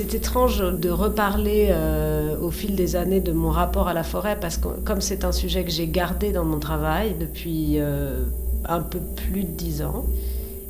C'est étrange de reparler euh, au fil des années de mon rapport à la forêt parce que comme c'est un sujet que j'ai gardé dans mon travail depuis euh, un peu plus de dix ans,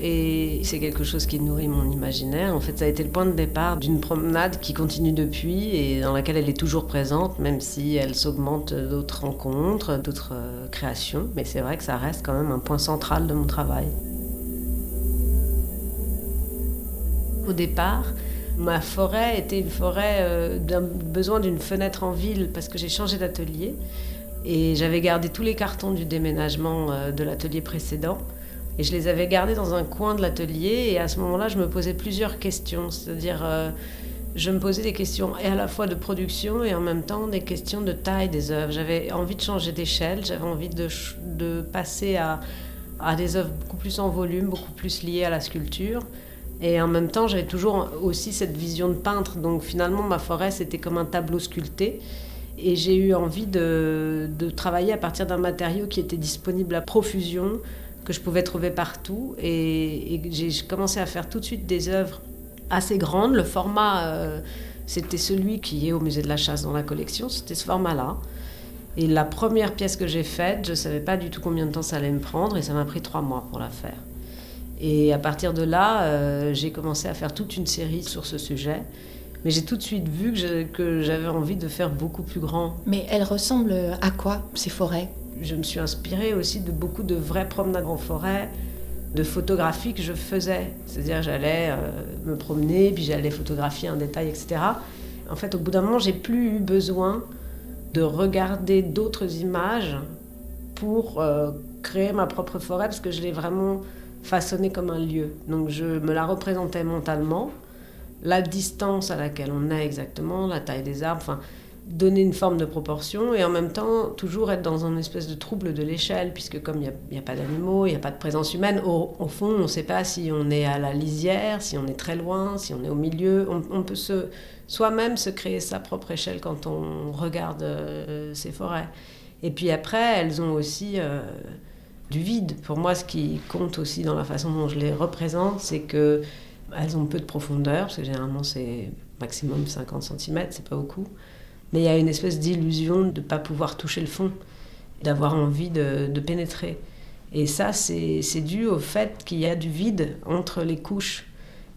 et c'est quelque chose qui nourrit mon imaginaire. En fait, ça a été le point de départ d'une promenade qui continue depuis et dans laquelle elle est toujours présente, même si elle s'augmente d'autres rencontres, d'autres euh, créations. Mais c'est vrai que ça reste quand même un point central de mon travail. Au départ, ma forêt était une forêt euh, d'un besoin d'une fenêtre en ville parce que j'ai changé d'atelier et j'avais gardé tous les cartons du déménagement euh, de l'atelier précédent. Et je les avais gardés dans un coin de l'atelier. Et à ce moment-là, je me posais plusieurs questions. C'est-à-dire, euh, je me posais des questions et à la fois de production et en même temps des questions de taille des œuvres. J'avais envie de changer d'échelle. J'avais envie de, de passer à, à des œuvres beaucoup plus en volume, beaucoup plus liées à la sculpture. Et en même temps, j'avais toujours aussi cette vision de peintre. Donc finalement, ma forêt, c'était comme un tableau sculpté. Et j'ai eu envie de, de travailler à partir d'un matériau qui était disponible à profusion, que je pouvais trouver partout. Et, j'ai commencé à faire tout de suite des œuvres assez grandes. Le format, euh, c'était celui qui est au musée de la chasse dans la collection, c'était ce format-là. Et la première pièce que j'ai faite, je ne savais pas du tout combien de temps ça allait me prendre et ça m'a pris trois mois pour la faire. Et à partir de là, euh, j'ai commencé à faire toute une série sur ce sujet. Mais j'ai tout de suite vu que j'avais envie de faire beaucoup plus grand. Mais elle ressemble à quoi, ces forêts? Je me suis inspirée aussi de beaucoup de vraies promenades en forêt, de photographies que je faisais. C'est-à-dire, j'allais euh, me promener, puis j'allais photographier un détail, etc. En fait, au bout d'un moment, j'ai plus eu besoin de regarder d'autres images pour euh, créer ma propre forêt, parce que je l'ai vraiment façonnée comme un lieu. Donc, je me la représentais mentalement, la distance à laquelle on est exactement, la taille des arbres, enfin donner une forme de proportion et en même temps toujours être dans un espèce de trouble de l'échelle, puisque comme il n'y a, pas d'animaux, il n'y a pas de présence humaine, au, fond, on ne sait pas si on est à la lisière, si on est très loin, si on est au milieu. On, peut se, soi-même se créer sa propre échelle quand on regarde euh, ces forêts. Et puis après, elles ont aussi euh, du vide. Pour moi, ce qui compte aussi dans la façon dont je les représente, c'est que elles ont peu de profondeur, parce que généralement c'est maximum 50 cm, c'est pas beaucoup. Mais il y a une espèce d'illusion de ne pas pouvoir toucher le fond, d'avoir envie de, pénétrer. Et ça, c'est dû au fait qu'il y a du vide entre les couches.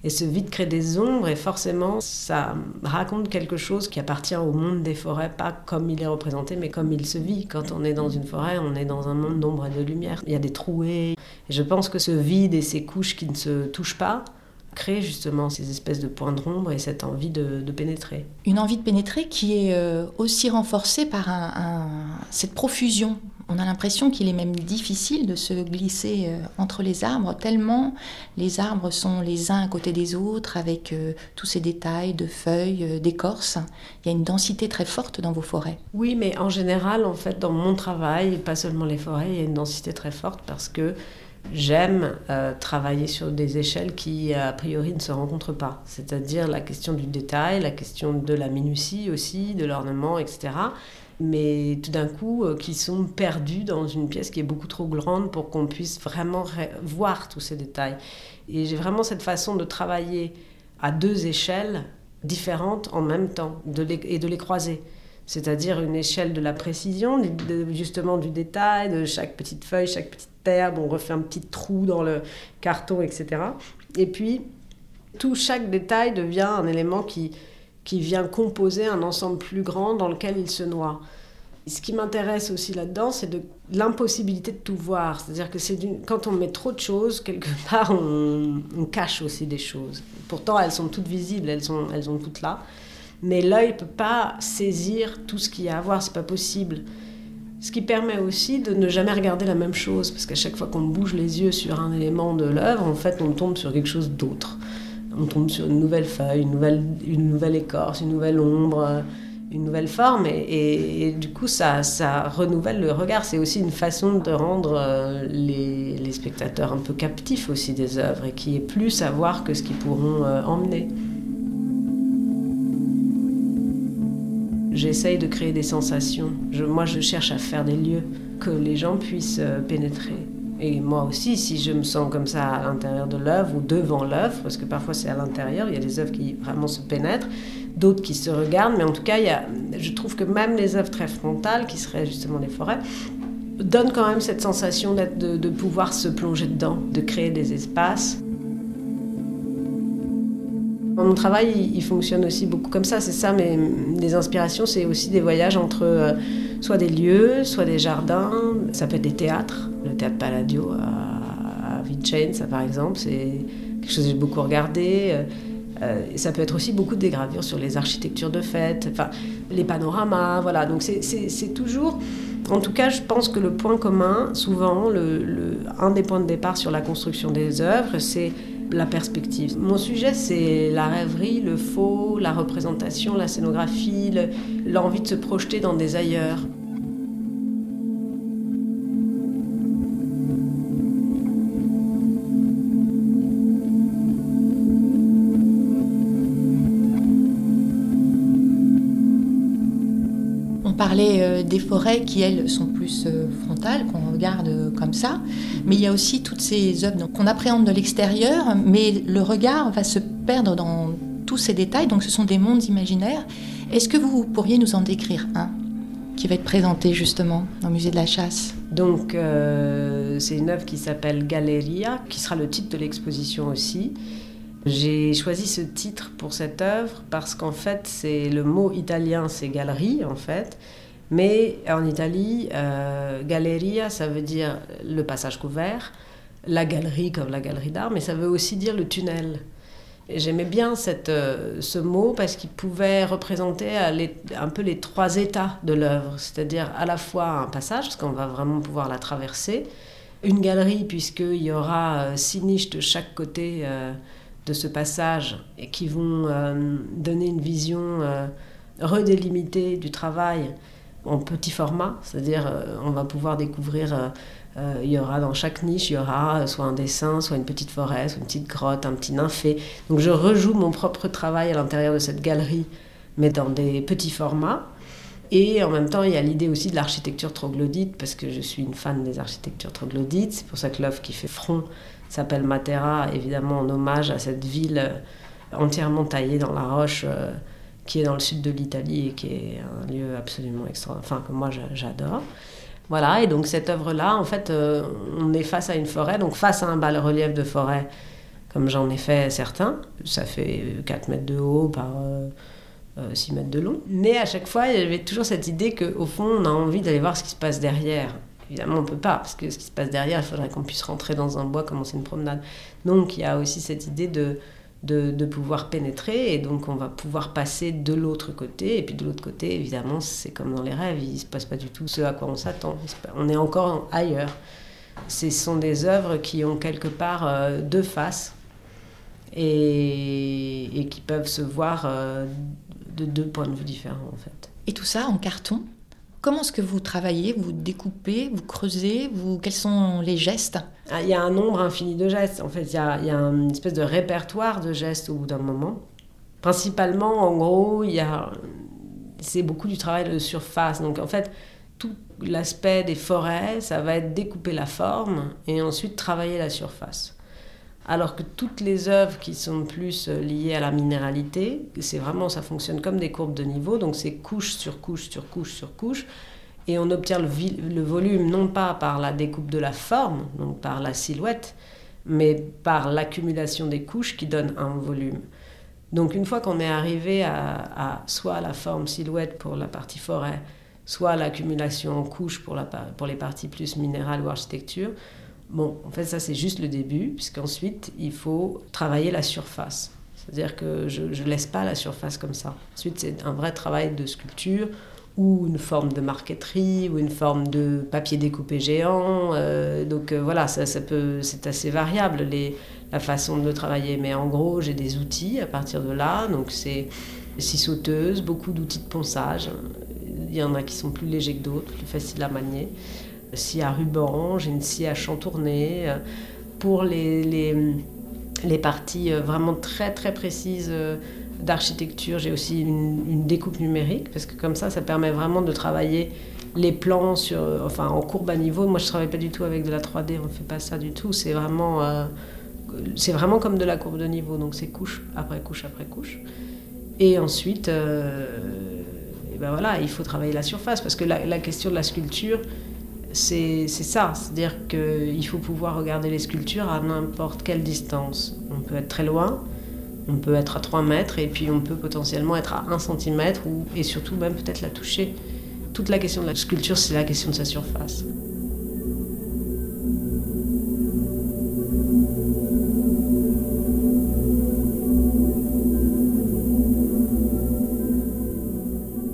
Et ce vide crée des ombres et forcément, ça raconte quelque chose qui appartient au monde des forêts, pas comme il est représenté, mais comme il se vit. Quand on est dans une forêt, on est dans un monde d'ombre et de lumière. Il y a des trouées. Et je pense que ce vide et ces couches qui ne se touchent pas, créer justement ces espèces de points d'ombre et cette envie de, pénétrer. Une envie de pénétrer qui est euh, aussi renforcée par cette profusion. On a l'impression qu'il est même difficile de se glisser euh, entre les arbres, tellement les arbres sont les uns à côté des autres, avec euh, tous ces détails de feuilles, d'écorce. Il y a une densité très forte dans vos forêts. Oui, mais en général, en fait, dans mon travail, pas seulement les forêts, il y a une densité très forte parce que J'aime euh, travailler sur des échelles qui, a priori, ne se rencontrent pas. C'est-à-dire la question du détail, la question de la minutie aussi, de l'ornement, etc. Mais tout d'un coup, euh, qui sont perdus dans une pièce qui est beaucoup trop grande pour qu'on puisse vraiment voir tous ces détails. Et j'ai vraiment cette façon de travailler à deux échelles différentes en même temps et de les croiser c'est-à-dire une échelle de la précision, justement du détail, de chaque petite feuille, chaque petite herbe, on refait un petit trou dans le carton, etc. Et puis, tout chaque détail devient un élément qui, qui vient composer un ensemble plus grand dans lequel il se noie. Ce qui m'intéresse aussi là-dedans, c'est de l'impossibilité de tout voir. C'est-à-dire que c'est quand on met trop de choses, quelque part, on, on, cache aussi des choses. Pourtant, elles sont toutes visibles, elles sont, elles sont toutes là. Mais l'œil ne peut pas saisir tout ce qu'il y a à voir, c'est pas possible. Ce qui permet aussi de ne jamais regarder la même chose, parce qu'à chaque fois qu'on bouge les yeux sur un élément de l'œuvre, en fait, on tombe sur quelque chose d'autre. On tombe sur une nouvelle feuille, une nouvelle, une nouvelle écorce, une nouvelle ombre, une nouvelle forme, et, du coup, ça, ça renouvelle le regard. C'est aussi une façon de rendre euh, les, spectateurs un peu captifs aussi des œuvres, et qui est plus à voir que ce qu'ils pourront euh, emmener. J'essaye de créer des sensations. moi, je cherche à faire des lieux que les gens puissent euh, pénétrer. Et moi aussi, si je me sens comme ça à l'intérieur de l'œuvre ou devant l'œuvre, parce que parfois c'est à l'intérieur, il y a des œuvres qui vraiment se pénètrent, d'autres qui se regardent, mais en tout cas, il y a, je trouve que même les œuvres très frontales, qui seraient justement les forêts, donnent quand même cette sensation de pouvoir se plonger dedans, de créer des espaces. Mon travail, il fonctionne aussi beaucoup comme ça, c'est ça, mais des inspirations, c'est aussi des voyages entre euh, soit des lieux, soit des jardins, ça peut être des théâtres, le théâtre Palladio à, à Vicenza par exemple, c'est quelque chose que j'ai beaucoup regardé. Euh, euh, ça peut être aussi beaucoup des gravures sur les architectures de fête, enfin les panoramas, voilà. Donc c'est toujours, en tout cas, je pense que le point commun, souvent, le, un des points de départ sur la construction des œuvres, c'est la perspective. Mon sujet, c'est la rêverie, le faux, la représentation, la scénographie, l'envie de se projeter dans des ailleurs. Des forêts qui, elles, sont plus euh, frontales, qu'on regarde euh, comme ça. Mais il y a aussi toutes ces œuvres qu'on appréhende de l'extérieur, mais le regard va se perdre dans tous ces détails. Donc ce sont des mondes imaginaires. Est-ce que vous pourriez nous en décrire un qui va être présenté justement au musée de la chasse? Donc c'est une œuvre qui s'appelle Galeria, qui sera le titre de l'exposition aussi. J'ai choisi ce titre pour cette œuvre parce qu'en fait, c'est le mot italien, c'est galerie en fait. Mais en Italie, euh, galleria, ça veut dire le passage couvert, la galerie comme la galerie d'art, mais ça veut aussi dire le tunnel. J'aimais bien cette, euh, ce mot parce qu'il pouvait représenter euh, un peu les trois états de l'œuvre, c'est-à-dire à la fois un passage, parce qu'on va vraiment pouvoir la traverser, une galerie, puisqu'il y aura six niches de chaque côté de ce passage et qui vont donner une vision redélimitée du travail en petit format, c'est-à-dire euh, on va pouvoir découvrir, euh, euh, il y aura dans chaque niche, il y aura soit un dessin, soit une petite forêt, soit une petite grotte, un petit nymphée. Donc je rejoue mon propre travail à l'intérieur de cette galerie, mais dans des petits formats. Et en même temps, il y a l'idée aussi de l'architecture troglodyte, parce que je suis une fan des architectures troglodytes. C'est pour ça que l'œuvre qui fait front s'appelle Matera, évidemment en hommage à cette ville entièrement taillée dans la roche qui est dans le sud de l'Italie et qui est un lieu absolument extraordinaire, enfin que moi j'adore. Voilà, et donc cette œuvre-là, en fait, euh, on est face à une forêt, donc face à un bas-relief de forêt, comme j'en ai fait certains, ça fait 4 mètres de haut par 6 euh, euh, mètres de long. Mais à chaque fois, il y avait toujours cette idée qu'au fond, on a envie d'aller voir ce qui se passe derrière. Évidemment, on ne peut pas, parce que ce qui se passe derrière, il faudrait qu'on puisse rentrer dans un bois, commencer une promenade. Donc il y a aussi cette idée de de, pouvoir pénétrer et donc on va pouvoir passer de l'autre côté. Et puis de l'autre côté évidemment c'est comme dans les rêves il se passe pas du tout ce à quoi on s'attend. On est encore ailleurs. Ce sont des œuvres qui ont quelque part euh, deux faces et, et, qui peuvent se voir euh, de deux points de vue différents en fait. Et tout ça en carton? Comment est-ce que vous travaillez Vous découpez, vous creusez. Quels sont les gestes? Ah, Il y a un nombre infini de gestes. En fait, il y a, une espèce de répertoire de gestes au bout d'un moment. Principalement, en gros, c'est beaucoup du travail de surface. Donc, en fait, tout l'aspect des forêts, ça va être découper la forme et ensuite travailler la surface. Alors que toutes les œuvres qui sont plus euh, liées à la minéralité, c'est vraiment, ça fonctionne comme des courbes de niveau, donc c'est couche sur couche sur couche sur couche, et on obtient le, volume non pas par la découpe de la forme, donc par la silhouette, mais par l'accumulation des couches qui donne un volume. Donc une fois qu'on est arrivé à, soit la forme silhouette pour la partie forêt, soit l'accumulation en couches pour, la, pour les parties plus minérales ou architecture, Bon, en fait, ça, c'est juste le début, puisqu'ensuite, il faut travailler la surface. C'est-à-dire que je ne laisse pas la surface comme ça. Ensuite, c'est un vrai travail de sculpture ou une forme de marqueterie ou une forme de papier découpé géant. Euh, donc euh, voilà, ça, c'est assez variable la façon de travailler. Mais en gros, j'ai des outils à partir de là. Donc c'est scie sauteuse, beaucoup d'outils de ponçage. Il y en a qui sont plus légers que d'autres, plus faciles à manier scie à ruban, j'ai une scie à chantourner. Euh, pour les, les, parties euh, vraiment très très précises euh, d'architecture, j'ai aussi une, découpe numérique, parce que comme ça, ça permet vraiment de travailler les plans sur, enfin, en courbe à niveau. Moi, je travaille pas du tout avec de la 3D, on ne fait pas ça du tout. C'est vraiment, vraiment comme de la courbe de niveau, donc c'est couche après couche après couche. Et ensuite, ben voilà, il faut travailler la surface parce que la question de la sculpture, c'est ça, c'est-à-dire qu'il faut pouvoir regarder les sculptures à n'importe quelle distance. On peut être très loin, on peut être à 3 mètres et puis on peut potentiellement être à 1 cm et surtout même peut-être la toucher. Toute la question de la sculpture, c'est la question de sa surface.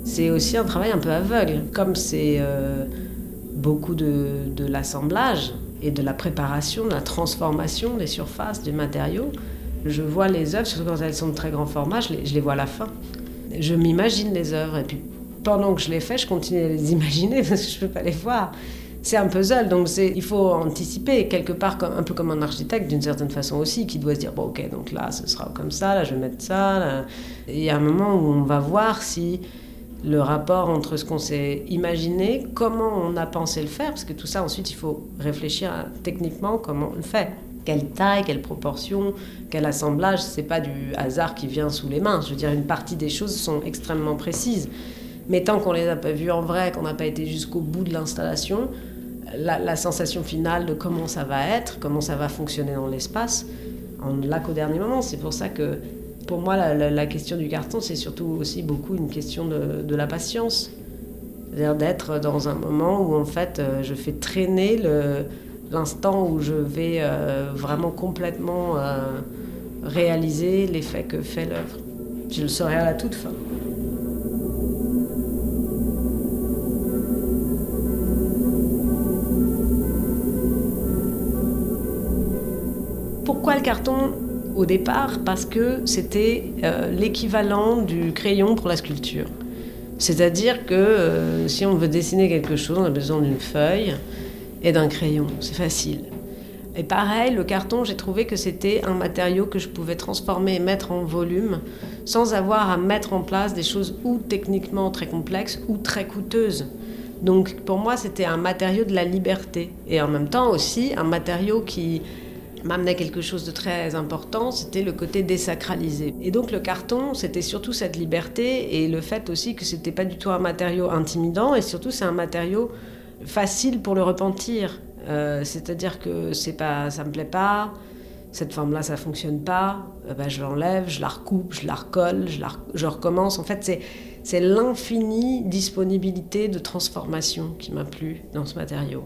C'est aussi un travail un peu aveugle, comme c'est euh, beaucoup de, de l'assemblage et de la préparation, de la transformation des surfaces, des matériaux. Je vois les œuvres, surtout quand elles sont de très grand format, je les, je les vois à la fin. Je m'imagine les œuvres et puis pendant que je les fais, je continue à les imaginer parce que je ne peux pas les voir. C'est un puzzle, donc il faut anticiper quelque part, un peu comme un architecte d'une certaine façon aussi, qui doit se dire bon ok, donc là ce sera comme ça, là je vais mettre ça. Là. il y a un moment où on va voir si le rapport entre ce qu'on s'est imaginé, comment on a pensé le faire, parce que tout ça ensuite il faut réfléchir techniquement comment on le fait quelle taille, quelle proportion, quel assemblage. C'est pas du hasard qui vient sous les mains. Je veux dire, une partie des choses sont extrêmement précises. Mais tant qu'on les a pas vues en vrai, qu'on n'a pas été jusqu'au bout de l'installation, la, sensation finale de comment ça va être, comment ça va fonctionner dans l'espace, on ne l'a qu'au dernier moment. C'est pour ça que, pour moi, la, question du carton, c'est surtout aussi beaucoup une question de, la patience. C'est-à-dire d'être dans un moment où, en fait, euh, je fais traîner l'instant où je vais euh, vraiment complètement euh, réaliser l'effet que fait l'œuvre. Je le saurai à la toute fin. Pourquoi le carton? Au départ Parce que c'était euh, l'équivalent du crayon pour la sculpture. C'est-à-dire que si on veut dessiner quelque chose, on a besoin d'une feuille, et d'un crayon. C'est facile. Et pareil, le carton, j'ai trouvé que c'était un matériau que je pouvais transformer et mettre en volume sans avoir à mettre en place des choses ou techniquement très complexes ou très coûteuses. Donc pour moi, c'était un matériau de la liberté et en même temps aussi un matériau qui m'amenait quelque chose de très important, c'était le côté désacralisé. Et donc le carton, c'était surtout cette liberté et le fait aussi que c'était pas du tout un matériau intimidant et surtout c'est un matériau facile pour le repentir. Euh, c'est-à-dire que c'est pas, ça me plaît pas, cette forme-là, ça fonctionne pas, euh, ben, je l'enlève, je la recoupe, je la recolle, je, je recommence. En fait, c'est l'infinie disponibilité de transformation qui m'a plu dans ce matériau.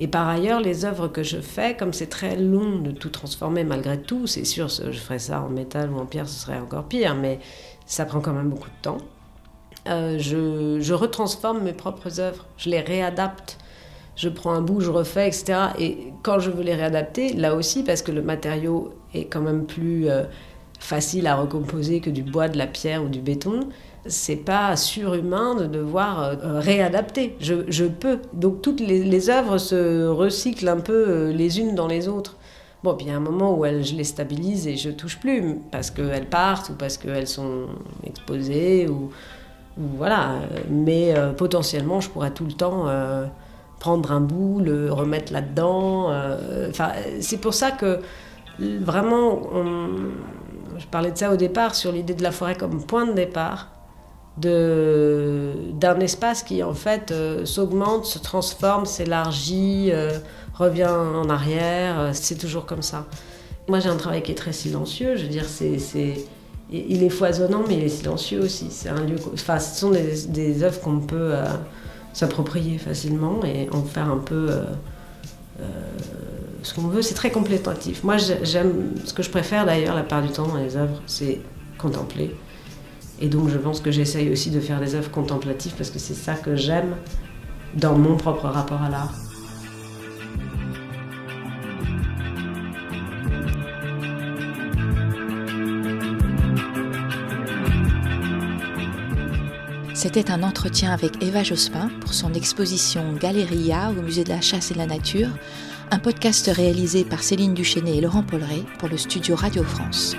Et par ailleurs, les œuvres que je fais, comme c'est très long de tout transformer malgré tout, c'est sûr, je ferais ça en métal ou en pierre, ce serait encore pire, mais ça prend quand même beaucoup de temps. Euh, je, retransforme mes propres œuvres, je les réadapte. Je prends un bout, je refais, etc. Et quand je veux les réadapter, là aussi, parce que le matériau est quand même plus euh, facile à recomposer que du bois, de la pierre ou du béton, c'est pas surhumain de devoir euh, réadapter. Je, peux. Donc toutes les, œuvres se recyclent un peu les unes dans les autres. Bon, puis il y a un moment où je les stabilise et je touche plus parce qu'elles partent ou parce qu'elles sont exposées ou, voilà, mais euh, potentiellement, je pourrais tout le temps euh, prendre un bout, le remettre là-dedans. Euh, c'est pour ça que vraiment, je parlais de ça au départ sur l'idée de la forêt comme point de départ d'un espace qui en fait s'augmente, se transforme, s'élargit, revient en arrière. c'est toujours comme ça. Moi, j'ai un travail qui est très silencieux. Je veux dire, c'est il est foisonnant, mais il est silencieux aussi. C'est un lieu. Enfin, ce sont des, des œuvres qu'on peut euh, s'approprier facilement et en faire un peu euh, euh, ce qu'on veut. C'est très complétatif. Moi, j'aime. Ce que je préfère d'ailleurs, la part du temps dans les œuvres, c'est contempler. Et donc, je pense que j'essaye aussi de faire des œuvres contemplatives parce que c'est ça que j'aime dans mon propre rapport à l'art. C'était un entretien avec Eva Jospin pour son exposition Galéria au Musée de la Chasse et de la Nature, un podcast réalisé par Céline Duchesnay et Laurent Polleret pour le studio Radio France.